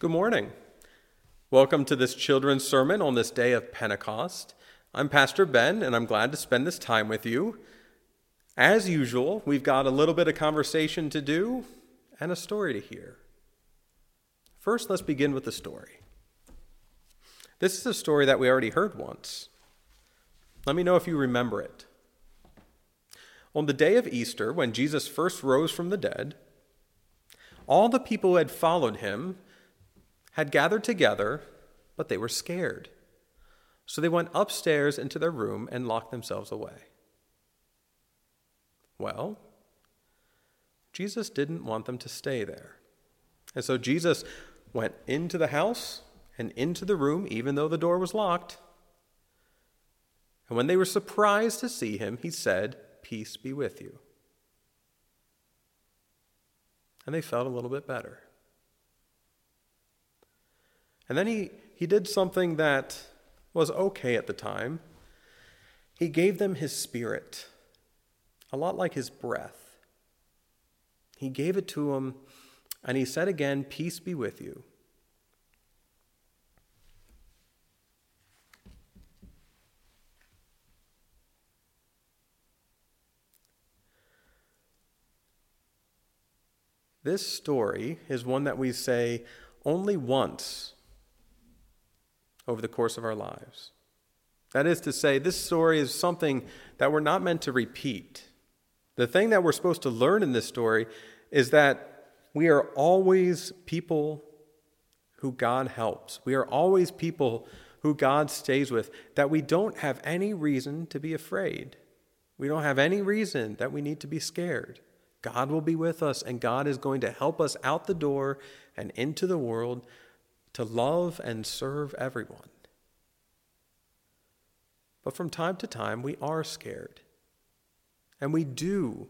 Good morning. Welcome to this children's sermon on this day of Pentecost. I'm Pastor Ben, and I'm glad to spend this time with you. As usual, we've got a little bit of conversation to do and a story to hear. First, let's begin with the story. This is a story that we already heard once. Let me know if you remember it. On the day of Easter, when Jesus first rose from the dead, all the people who had followed him had gathered together, but they were scared. So they went upstairs into their room and locked themselves away. Well, Jesus didn't want them to stay there. And so Jesus went into the house and into the room, even though the door was locked. And when they were surprised to see him, he said, Peace be with you. And they felt a little bit better. And then he, he did something that was okay at the time. He gave them his spirit, a lot like his breath. He gave it to them, and he said again, Peace be with you. This story is one that we say only once over the course of our lives. That is to say, this story is something that we're not meant to repeat. The thing that we're supposed to learn in this story is that we are always people who God helps. We are always people who God stays with, that we don't have any reason to be afraid. We don't have any reason that we need to be scared. God will be with us, and God is going to help us out the door and into the world to love and serve everyone. But from time to time, we are scared. And we do,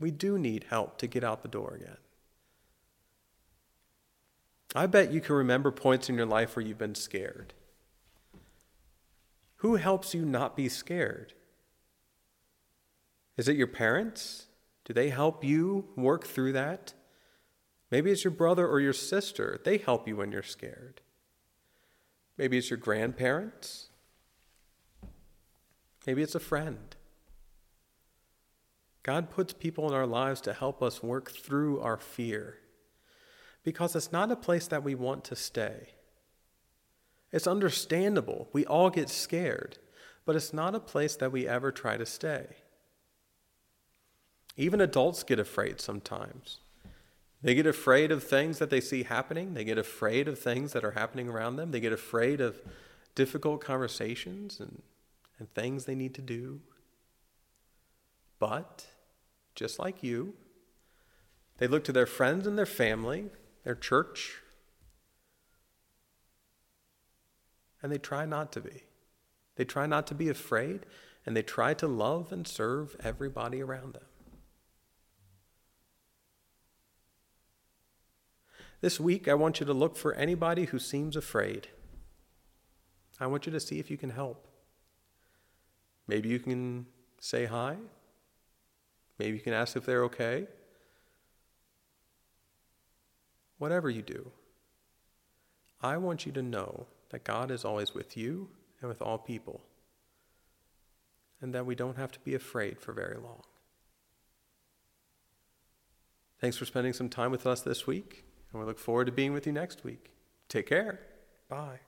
we do need help to get out the door again. I bet you can remember points in your life where you've been scared. Who helps you not be scared? Is it your parents? Do they help you work through that? Maybe it's your brother or your sister. They help you when you're scared. Maybe it's your grandparents. Maybe it's a friend. God puts people in our lives to help us work through our fear because it's not a place that we want to stay. It's understandable. We all get scared, but it's not a place that we ever try to stay. Even adults get afraid sometimes. They get afraid of things that they see happening. They get afraid of things that are happening around them. They get afraid of difficult conversations and, and things they need to do. But, just like you, they look to their friends and their family, their church, and they try not to be. They try not to be afraid, and they try to love and serve everybody around them. This week, I want you to look for anybody who seems afraid. I want you to see if you can help. Maybe you can say hi. Maybe you can ask if they're okay. Whatever you do, I want you to know that God is always with you and with all people, and that we don't have to be afraid for very long. Thanks for spending some time with us this week. And we look forward to being with you next week. Take care. Bye.